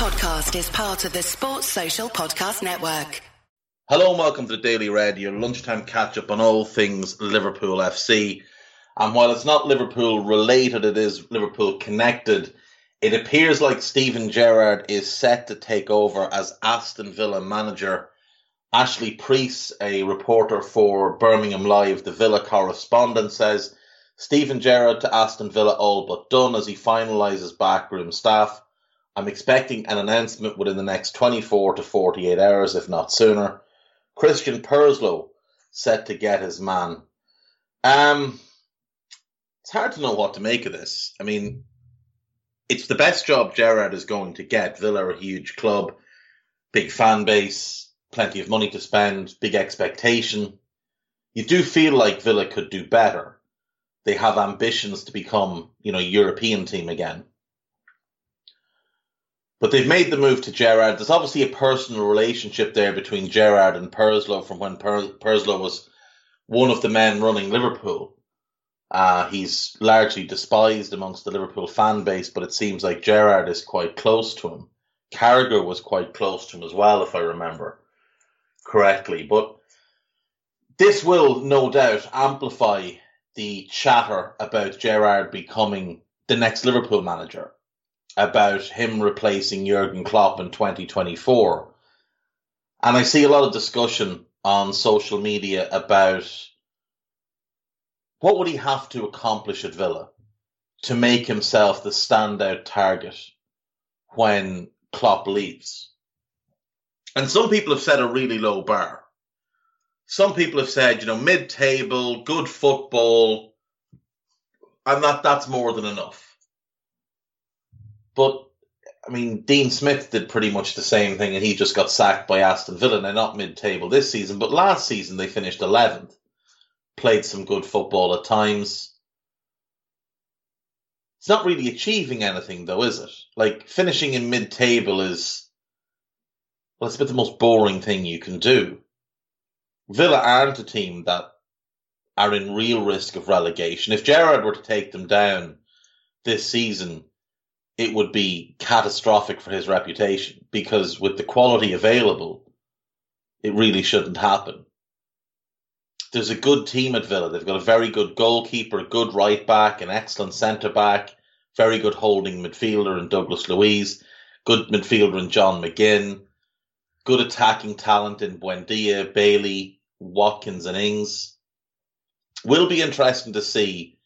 podcast is part of the Sports Social Podcast Network. Hello and welcome to the Daily Red, your lunchtime catch up on all things Liverpool FC. And while it's not Liverpool related, it is Liverpool connected. It appears like Steven Gerrard is set to take over as Aston Villa manager. Ashley Preece, a reporter for Birmingham Live, the Villa correspondent, says Steven Gerrard to Aston Villa all but done as he finalises backroom staff. I'm expecting an announcement within the next 24 to 48 hours, if not sooner. Christian Purslow set to get his man. Um, it's hard to know what to make of this. I mean, it's the best job Gerrard is going to get. Villa are a huge club, big fan base, plenty of money to spend, big expectation. You do feel like Villa could do better. They have ambitions to become, you know, European team again. But they've made the move to Gerrard. There's obviously a personal relationship there between Gerrard and Purslow from when per- Purslow was one of the men running Liverpool. Uh, he's largely despised amongst the Liverpool fan base, but it seems like Gerrard is quite close to him. Carragher was quite close to him as well, if I remember correctly. But this will no doubt amplify the chatter about Gerrard becoming the next Liverpool manager about him replacing Jurgen Klopp in 2024. And I see a lot of discussion on social media about what would he have to accomplish at Villa to make himself the standout target when Klopp leaves. And some people have set a really low bar. Some people have said, you know, mid-table, good football, and that that's more than enough. But I mean, Dean Smith did pretty much the same thing, and he just got sacked by Aston Villa. They're not mid-table this season, but last season they finished eleventh, played some good football at times. It's not really achieving anything, though, is it? Like finishing in mid-table is, well, it's about the most boring thing you can do. Villa aren't a team that are in real risk of relegation. If Gerrard were to take them down this season it would be catastrophic for his reputation because with the quality available, it really shouldn't happen. There's a good team at Villa. They've got a very good goalkeeper, a good right back, an excellent centre back, very good holding midfielder in Douglas Luiz, good midfielder in John McGinn, good attacking talent in Buendia, Bailey, Watkins, and Ings. Will be interesting to see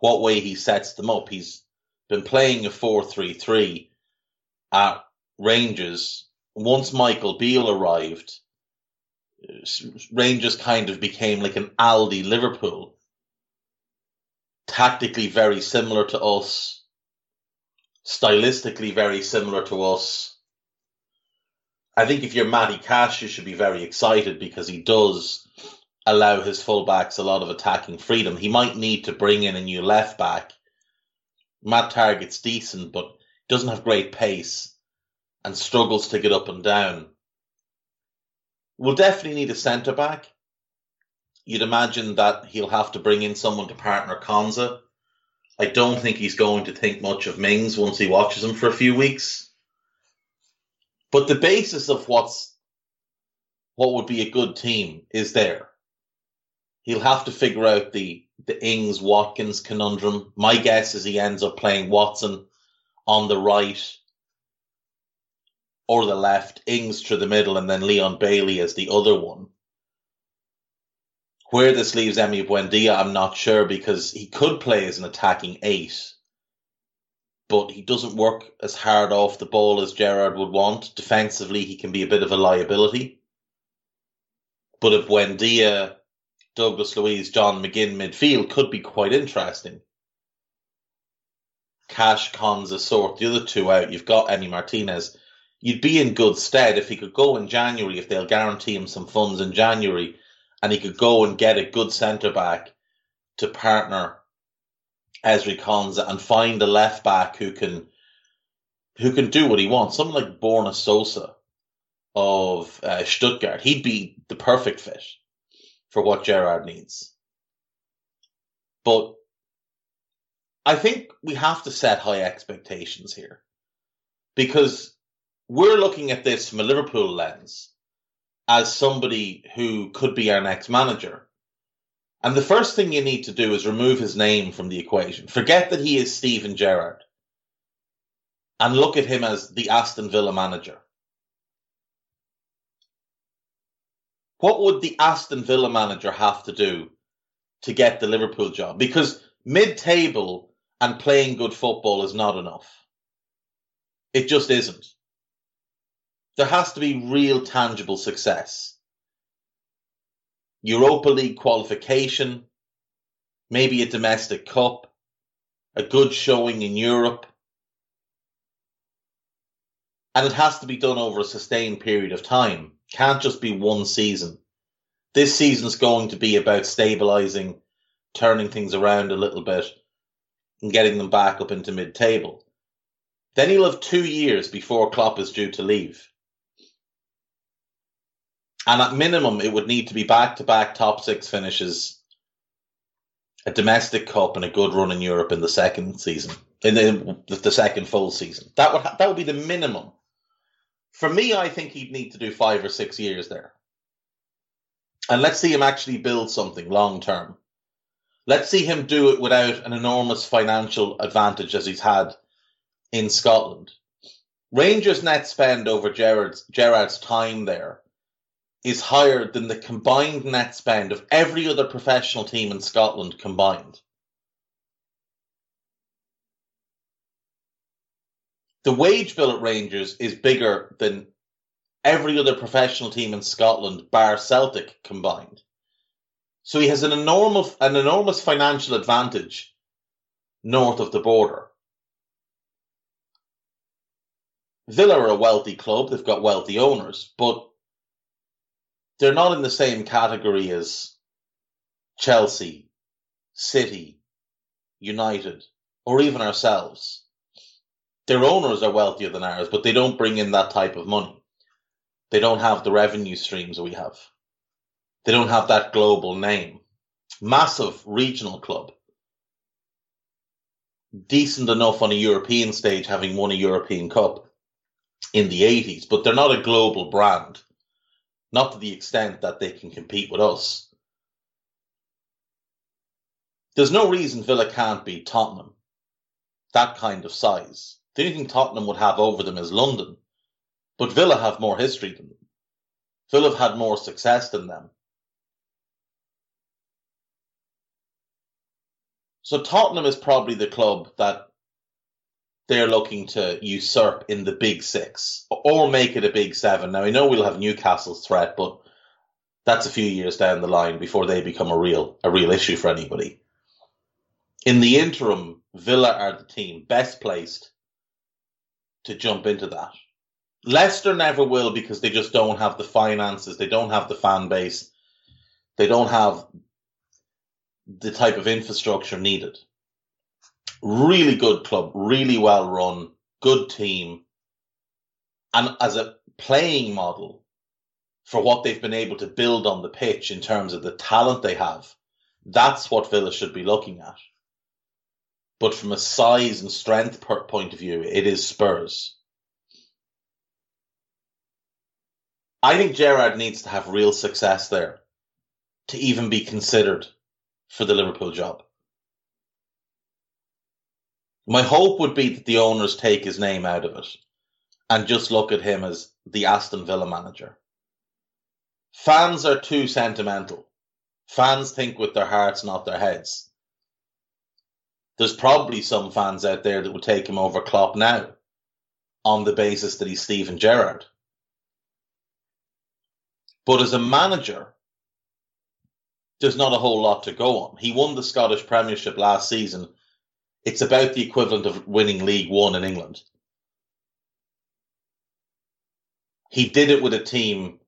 what way he sets them up. He's been playing a 4-3-3 at Rangers. Once Michael Beale arrived, Rangers kind of became like an Aldi Liverpool. Tactically very similar to us, stylistically very similar to us. I think if you're Matty Cash, you should be very excited because he does allow his fullbacks a lot of attacking freedom. He might need to bring in a new left back Matt Targett's decent, but doesn't have great pace and struggles to get up and down. We'll definitely need a centre back. You'd imagine that he'll have to bring in someone to partner Konsa. I don't think he's going to think much of Mings once he watches him for a few weeks. But the basis of what's what would be a good team is there. He'll have to figure out the the Ings Watkins conundrum. My guess is he ends up playing Watson on the right or the left, Ings to the middle, and then Leon Bailey as the other one. Where this leaves Emi Buendia, I'm not sure because he could play as an attacking eight, but he doesn't work as hard off the ball as Gerrard would want. Defensively, he can be a bit of a liability. But if Buendia Douglas Luiz, John McGinn midfield could be quite interesting. Cash, Konsa sort the other two out. You've got Emi Martinez. You'd be in good stead if he could go in January, if they'll guarantee him some funds in January, and he could go and get a good centre back to partner Ezri Konsa and find a left back who can who can do what he wants. Someone like Borna Sosa of uh, Stuttgart, he'd be the perfect fit for what Gerrard needs. But I think we have to set high expectations here because we're looking at this from a Liverpool lens as somebody who could be our next manager. And the first thing you need to do is remove his name from the equation. Forget that he is Steven Gerrard and look at him as the Aston Villa manager. What would the Aston Villa manager have to do to get the Liverpool job? Because mid table and playing good football is not enough. It just isn't. There has to be real tangible success. Europa League qualification, maybe a domestic cup, a good showing in Europe. And it has to be done over a sustained period of time. Can't just be one season. This season's going to be about stabilizing, turning things around a little bit, and getting them back up into mid table. Then he'll have two years before Klopp is due to leave. And at minimum, it would need to be back to back top six finishes, a domestic cup, and a good run in Europe in the second season, in the, the second full season. That would that would be the minimum. For me, I think he'd need to do five or six years there. And let's see him actually build something long term. Let's see him do it without an enormous financial advantage as he's had in Scotland. Rangers' net spend over Gerrard's, Gerrard's time there is higher than the combined net spend of every other professional team in Scotland combined. The wage bill at Rangers is bigger than every other professional team in Scotland, bar Celtic combined. So he has an enormous, an enormous financial advantage north of the border. Villa are a wealthy club, they've got wealthy owners, but they're not in the same category as Chelsea, City, United, or even ourselves. Their owners are wealthier than ours, but they don't bring in that type of money. They don't have the revenue streams we have. They don't have that global name. Massive regional club. Decent enough on a European stage, having won a European Cup in the 80s, but they're not a global brand not to the extent that they can compete with us. There's no reason Villa can't be Tottenham, that kind of size. The only thing Tottenham would have over them is London, but Villa have more history than them. Villa have had more success than them. So Tottenham is probably the club that they're looking to usurp in the big six or make it a big seven. Now, I know we'll have Newcastle's threat, but that's a few years down the line before they become a real a real issue for anybody. In the interim, Villa are the team best placed to jump into that. Leicester never will because they just don't have the finances, they don't have the fan base, they don't have the type of infrastructure needed really good club, really well run, good team. And as a playing model for what they've been able to build on the pitch in terms of the talent they have, that's what Villa should be looking at. But from a size and strength point of view, it is Spurs. I think Gerrard needs to have real success there to even be considered for the Liverpool job. My hope would be that the owners take his name out of it and just look at him as the Aston Villa manager. Fans are too sentimental. Fans think with their hearts, not their heads. There's probably some fans out there that would take him over Klopp now on the basis that he's Steven Gerrard. But as a manager, there's not a whole lot to go on. He won the Scottish Premiership last season it's about the equivalent of winning League One in England. He did it with a team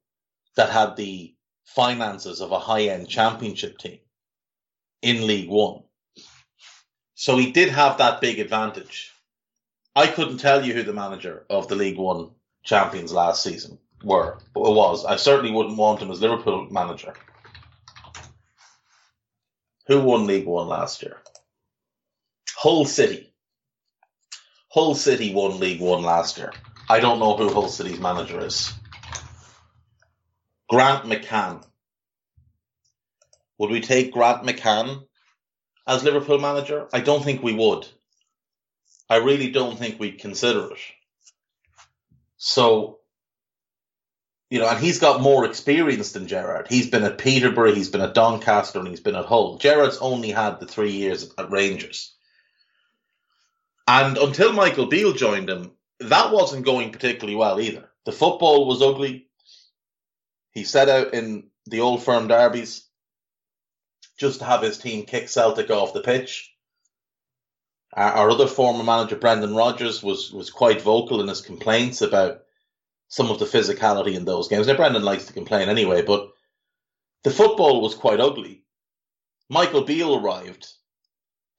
that had the finances of a high end championship team in League One. So he did have that big advantage. I couldn't tell you who the manager of the League One champions last season were was. I certainly wouldn't want him as Liverpool manager. Who won League One last year? Hull City. Hull City won League One last year. I don't know who Hull City's manager is. Grant McCann. Would we take Grant McCann as Liverpool manager? I don't think we would. I really don't think we'd consider it. So, you know, and he's got more experience than Gerrard. He's been at Peterborough, he's been at Doncaster, and he's been at Hull. Gerrard's only had the three years at Rangers. And until Michael Beale joined him, that wasn't going particularly well either. The football was ugly. He set out in the old firm derbies just to have his team kick Celtic off the pitch. Our, our other former manager, Brendan Rodgers, was, was quite vocal in his complaints about some of the physicality in those games. Now, Brendan likes to complain anyway, but the football was quite ugly. Michael Beale arrived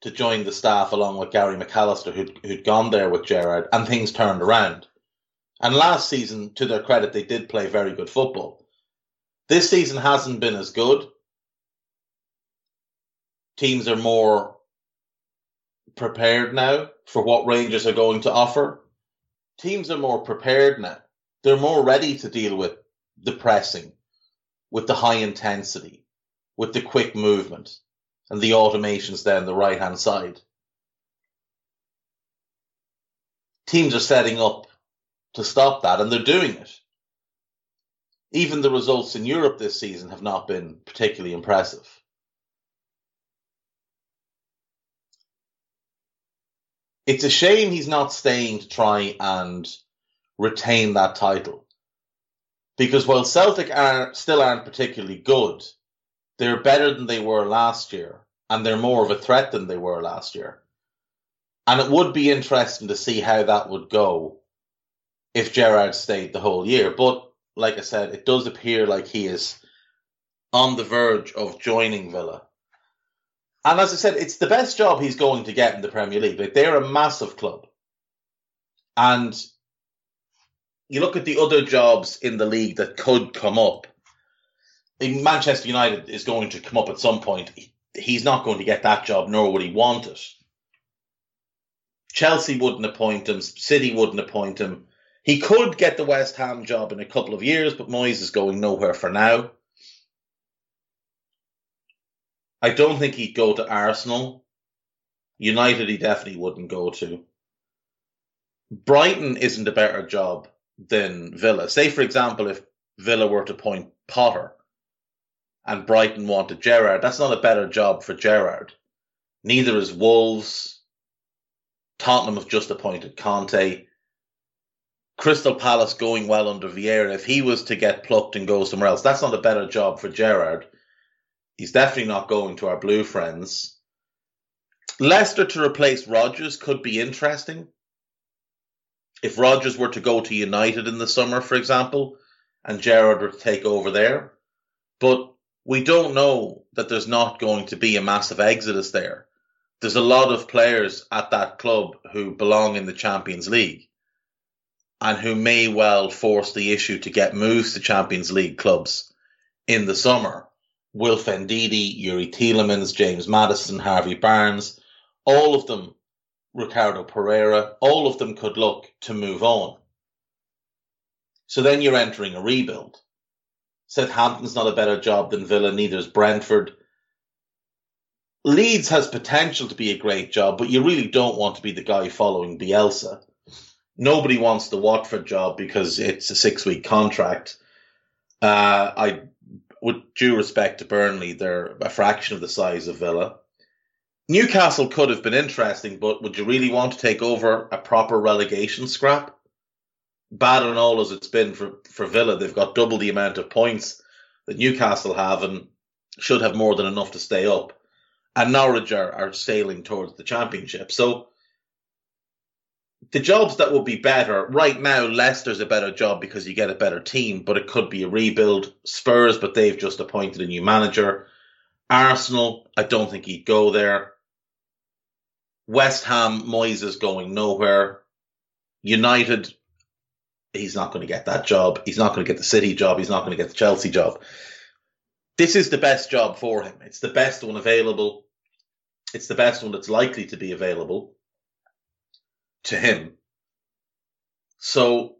to join the staff along with Gary McAllister, who'd, who'd gone there with Gerrard, and things turned around. And last season, to their credit, they did play very good football. This season hasn't been as good. Teams are more prepared now for what Rangers are going to offer. Teams are more prepared now. They're more ready to deal with the pressing, with the high intensity, with the quick movement and the automations down the right hand side. Teams are setting up to stop that, and they're doing it. Even the results in Europe this season have not been particularly impressive. It's a shame he's not staying to try and retain that title. Because while Celtic are still aren't particularly good, they're better than they were last year, and they're more of a threat than they were last year. And it would be interesting to see how that would go if Gerrard stayed the whole year. But like I said, it does appear like he is on the verge of joining Villa. And as I said, it's the best job he's going to get in the Premier League. Like they're a massive club. And you look at the other jobs in the league that could come up Manchester United is going to come up at some point. He's not going to get that job, nor would he want it. Chelsea wouldn't appoint him. City wouldn't appoint him. He could get the West Ham job in a couple of years, but Moyes is going nowhere for now. I don't think he'd go to Arsenal. United, he definitely wouldn't go to. Brighton isn't a better job than Villa. Say, for example, if Villa were to appoint Potter, and Brighton wanted Gerrard. That's not a better job for Gerrard. Neither is Wolves. Tottenham have just appointed Conte. Crystal Palace going well under Vieira. If he was to get plucked and go somewhere else, that's not a better job for Gerrard. He's definitely not going to our blue friends. Leicester to replace Rodgers could be interesting. If Rodgers were to go to United in the summer, for example, and Gerrard were to take over there. But we don't know that there's not going to be a massive exodus there. There's a lot of players at that club who belong in the Champions League and who may well force the issue to get moves to Champions League clubs in the summer. Wilf Ndidi, Youri Tielemans, James Maddison, Harvey Barnes, all of them, Ricardo Pereira, all of them could look to move on. So then you're entering a rebuild. Southampton's not a better job than Villa, neither is Brentford. Leeds has potential to be a great job, but you really don't want to be the guy following Bielsa. Nobody wants the Watford job because it's a six week contract. Uh, I, with due respect to Burnley, they're a fraction of the size of Villa. Newcastle could have been interesting, but would you really want to take over a proper relegation scrap? bad and all as it's been for, for Villa, they've got double the amount of points that Newcastle have and should have more than enough to stay up. And Norwich are, are sailing towards the championship. So the jobs that would be better right now, Leicester's a better job because you get a better team, but it could be a rebuild. Spurs, but they've just appointed a new manager. Arsenal, I don't think he'd go there. West Ham, Moyes is going nowhere. United, he's not going to get that job. He's not going to get the City job. He's not going to get the Chelsea job. This is the best job for him. It's the best one available. It's the best one that's likely to be available to him. So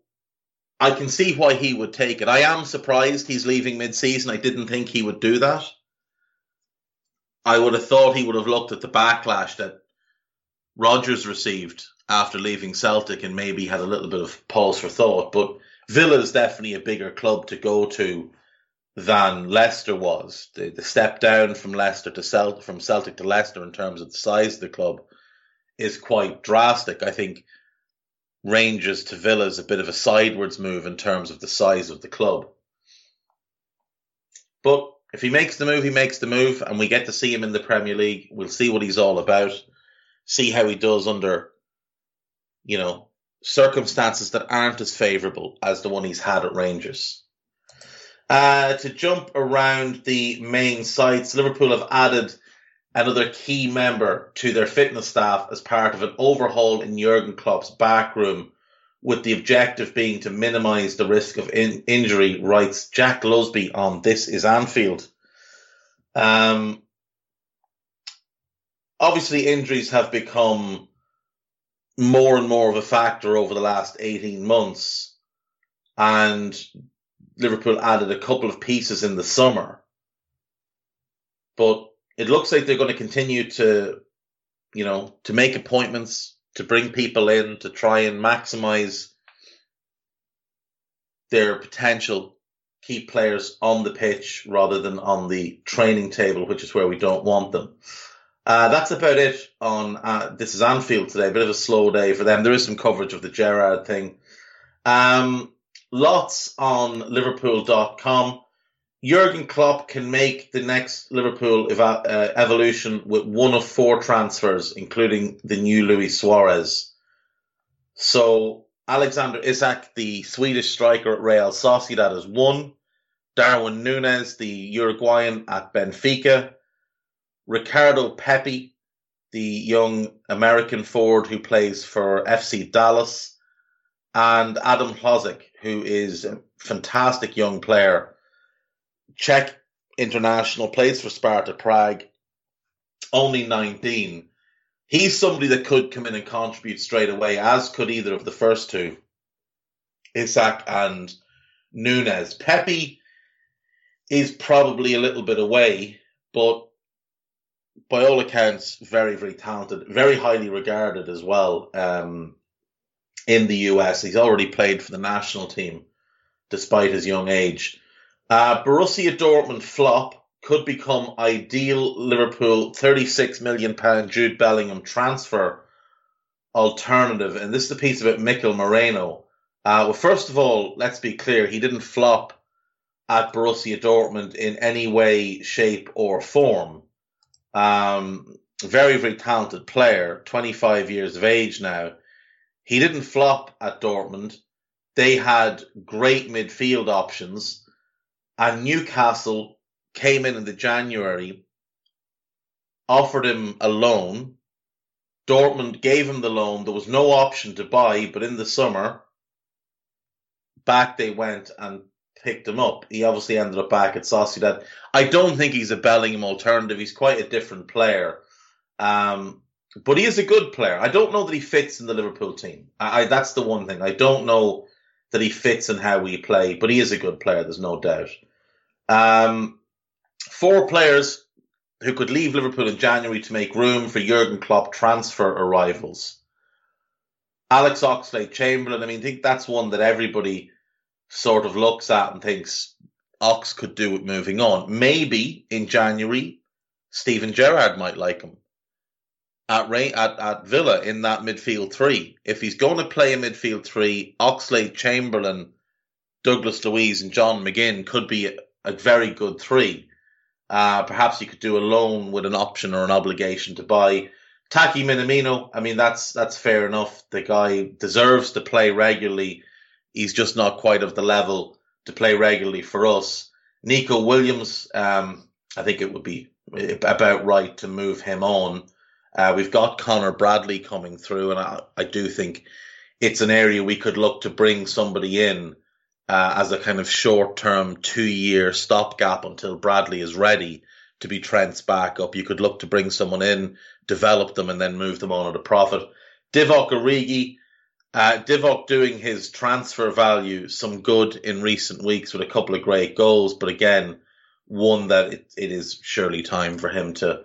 I can see why he would take it. I am surprised he's leaving mid-season. I didn't think he would do that. I would have thought he would have looked at the backlash that Rodgers received after leaving Celtic and maybe had a little bit of pause for thought. But Villa is definitely a bigger club to go to than Leicester was. The, the step down from Leicester to from Celtic to Leicester in terms of the size of the club is quite drastic. I think Rangers to Villa is a bit of a sidewards move in terms of the size of the club. But if he makes the move, he makes the move, and we get to see him in the Premier League. We'll see what he's all about, see how he does under, you know, circumstances that aren't as favourable as the one he's had at Rangers. Uh, to jump around the main sites, Liverpool have added another key member to their fitness staff as part of an overhaul in Jurgen Klopp's backroom, with the objective being to minimise the risk of in- injury, writes Jack Lusby on This Is Anfield. Um, obviously, injuries have become more and more of a factor over the last 18 months, and Liverpool added a couple of pieces in the summer. But it looks like they're going to continue to, you know, to make appointments, to bring people in, to try and maximize their potential, keep players on the pitch rather than on the training table, which is where we don't want them. Uh, that's about it on uh, this is Anfield today. A bit of a slow day for them. There is some coverage of the Gerrard thing. Um, lots on Liverpool.com. Jurgen Klopp can make the next Liverpool eva- uh, evolution with one of four transfers, including the new Luis Suarez. So Alexander Isak, the Swedish striker at Real Sociedad, is one. Darwin Nunez, the Uruguayan at Benfica. Ricardo Pepi, the young American forward who plays for FC Dallas. And Adam Hložek, who is a fantastic young player Czech international, plays for Sparta Prague, only 19. He's somebody that could come in and contribute straight away, as could either of the first two, Isak and Nunez. Pepi is probably a little bit away, but by all accounts, very, very talented, very highly regarded as well um, in the US. He's already played for the national team despite his young age. Uh, Borussia Dortmund flop could become ideal Liverpool 36 million pound Jude Bellingham transfer alternative. And this is the piece about Mikel Merino. Uh, well, first of all, let's be clear, he didn't flop at Borussia Dortmund in any way, shape, or form. Um, very, very talented player, 25 years of age now. He didn't flop at Dortmund. They had great midfield options and Newcastle came in in the January, offered him a loan. Dortmund gave him the loan. There was no option to buy, but in the summer, back they went and picked him up. He obviously ended up back at Sociedad. I don't think he's a Bellingham alternative. He's quite a different player. Um, but he is a good player. I don't know that he fits in the Liverpool team. I, I, that's the one thing. I don't know that he fits in how we play, but he is a good player. There's no doubt. Um, four players who could leave Liverpool in January to make room for Jurgen Klopp transfer arrivals. Alex Oxlade Chamberlain, I mean, I think that's one that everybody sort of looks at and thinks Ox could do it moving on. Maybe in January, Steven Gerrard might like him at, Ray, at, at Villa in that midfield three. If he's going to play a midfield three, Oxlade Chamberlain, Douglas Luiz, and John McGinn could be a very good three. Uh, perhaps you could do a loan with an option or an obligation to buy. Taki Minamino, I mean, that's that's fair enough. The guy deserves to play regularly. He's just not quite of the level to play regularly for us. Nico Williams, um, I think it would be about right to move him on. Uh, we've got Conor Bradley coming through, and I, I do think it's an area we could look to bring somebody in uh, as a kind of short term two year stopgap until Bradley is ready to be Trent's backup. You could look to bring someone in, develop them, and then move them on at a profit. Divock Origi, Uh, Divock doing his transfer value some good in recent weeks with a couple of great goals, but again, one that it, it is surely time for him to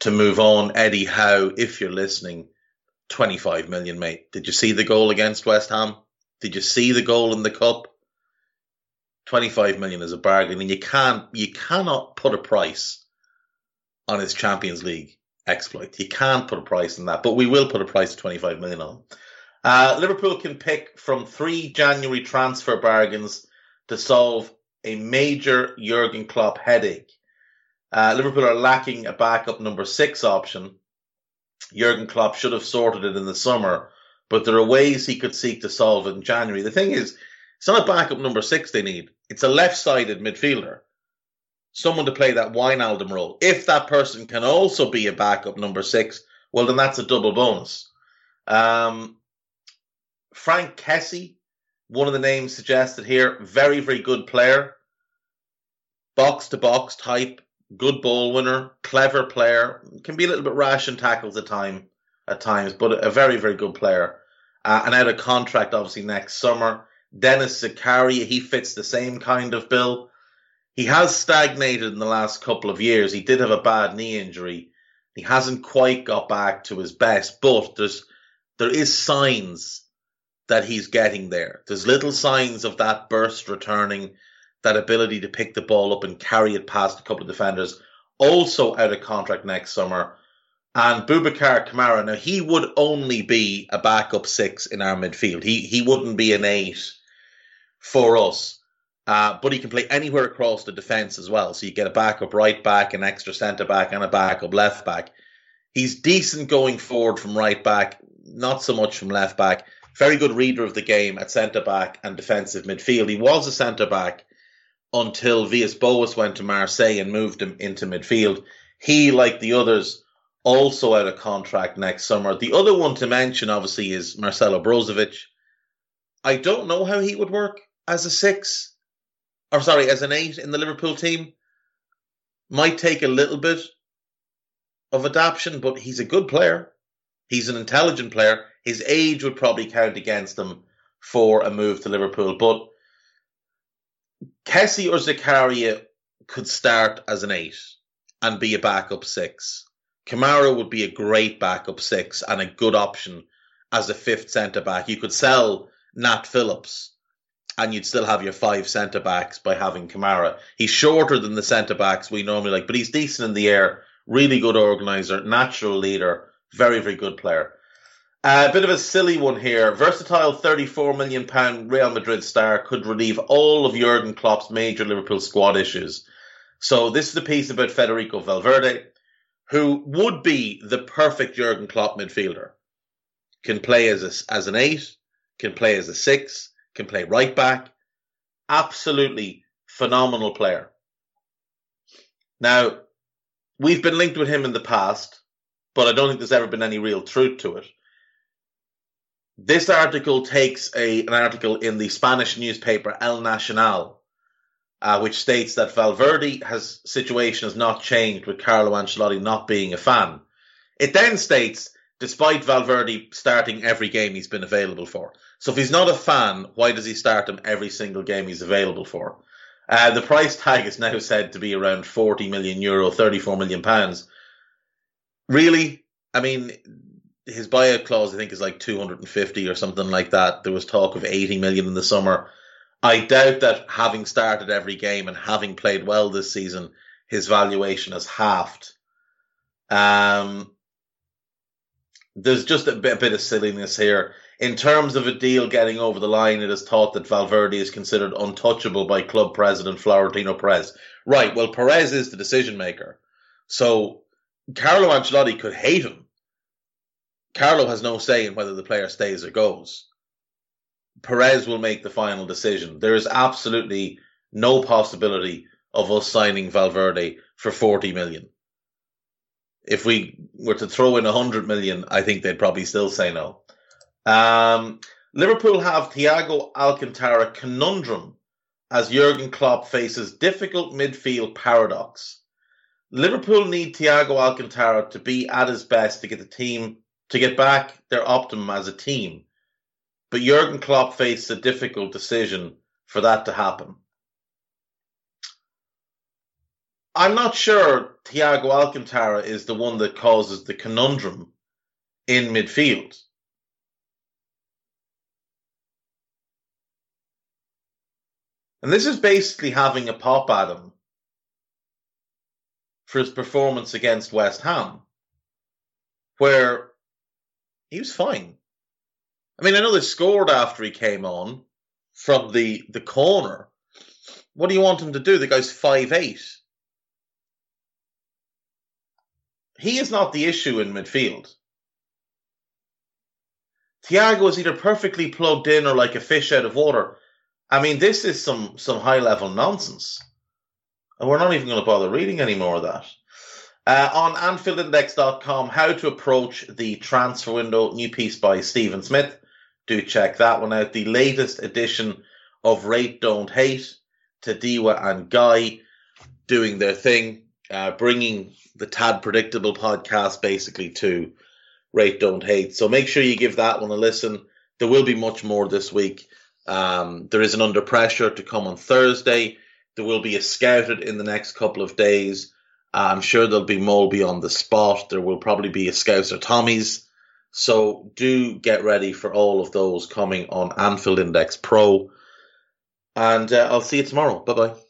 to move on. Eddie Howe, if you're listening, 25 million, mate. Did you see the goal against West Ham? Did you see the goal in the cup? 25 million is a bargain, and you can't you cannot put a price on his Champions League exploit. You can't put a price on that, but we will put a price of 25 million on. Uh, Liverpool can pick from three January transfer bargains to solve a major Jurgen Klopp headache. Uh, Liverpool are lacking a backup number six option. Jurgen Klopp should have sorted it in the summer, but there are ways he could seek to solve it in January. The thing is, it's not a backup number six they need. It's a left-sided midfielder, someone to play that Wijnaldum role. If that person can also be a backup number six, well, then that's a double bonus. Um, Franck Kessie, one of the names suggested here, very, very good player. Box to box type, good ball winner, clever player, can be a little bit rash in tackles at time at times, but a very, very good player. Uh, and out of contract obviously next summer. Denis Zakaria, he fits the same kind of bill. He has stagnated in the last couple of years. He did have a bad knee injury. He hasn't quite got back to his best, but there's there is signs that he's getting there. There's little signs of that burst returning, that ability to pick the ball up and carry it past a couple of defenders. Also out of contract next summer. And Boubacar Kamara, now he would only be a backup six in our midfield. He he wouldn't be an eight for us. Uh, but he can play anywhere across the defence as well. So you get a backup right back, an extra centre back, and a backup left back. He's decent going forward from right back, not so much from left back very good reader of the game at centre back and defensive midfield. He was a centre back until Villas Boas went to Marseille and moved him into midfield. He, like the others, also out of contract next summer. The other one to mention, obviously, is Marcelo Brozovic. I don't know how he would work as a six, or sorry, as an eight in the Liverpool team. Might take a little bit of adaptation, but he's a good player. He's an intelligent player. His age would probably count against him for a move to Liverpool. But Kessie or Zakaria could start as an eight and be a backup six. Kamara would be a great backup six and a good option as a fifth centre back. You could sell Nat Phillips and you'd still have your five centre backs by having Kamara. He's shorter than the centre backs we normally like, but he's decent in the air, really good organiser, natural leader, very, very good player. Uh, a bit of a silly one here. Versatile 34 million pound Real Madrid star could relieve all of Jurgen Klopp's major Liverpool squad issues. So this is the piece about Federico Valverde, who would be the perfect Jurgen Klopp midfielder. Can play as a, as an eight, can play as a six, can play right back. Absolutely phenomenal player. Now, we've been linked with him in the past, but I don't think there's ever been any real truth to it. This article takes a, an article in the Spanish newspaper El Nacional, uh, which states that Valverde has situation has not changed with Carlo Ancelotti not being a fan. It then states, despite Valverde starting every game he's been available for. So if he's not a fan, why does he start him every single game he's available for? Uh, the price tag is now said to be around 40 million euro, 34 million pounds. Really? I mean, his buyout clause, I think, is like 250 or something like that. There was talk of 80 million in the summer. I doubt that having started every game and having played well this season, his valuation has halved. Um, there's just a bit, a bit of silliness here. In terms of a deal getting over the line, it is thought that Valverde is considered untouchable by club president Florentino Perez. Right, well, Perez is the decision maker. So Carlo Ancelotti could hate him Carlo has no say in whether the player stays or goes. Perez will make the final decision. There is absolutely no possibility of us signing Valverde for 40 million. If we were to throw in 100 million, I think they'd probably still say no. Um, Liverpool have Thiago Alcantara conundrum as Jurgen Klopp faces difficult midfield paradox. Liverpool need Thiago Alcantara to be at his best to get the team to get back their optimum as a team. but Jurgen Klopp faced a difficult decision for that to happen. I'm not sure Thiago Alcantara is the one that causes the conundrum in midfield. And this is basically having a pop at him for his performance against West Ham, where he was fine. I mean, I know they scored after he came on from the, the corner. What do you want him to do? The guy's five eight. He is not the issue in midfield. Thiago is either perfectly plugged in or like a fish out of water. I mean, this is some some high level nonsense, and we're not even going to bother reading any more of that. Uh, on AnfieldIndex.com, how to approach the transfer window, new piece by Stephen Smith. Do check that one out. The latest edition of Rate Don't Hate, Tadiwa and Guy doing their thing, uh, bringing the Tad Predictable podcast basically to Rate Don't Hate. So make sure you give that one a listen. There will be much more this week. Um, there is an under pressure to come on Thursday. There will be a scouted in the next couple of days. I'm sure there'll be Molby on the spot. There will probably be a Scouser Tommy's. So do get ready for all of those coming on Anfield Index Pro. And uh, I'll see you tomorrow. Bye bye.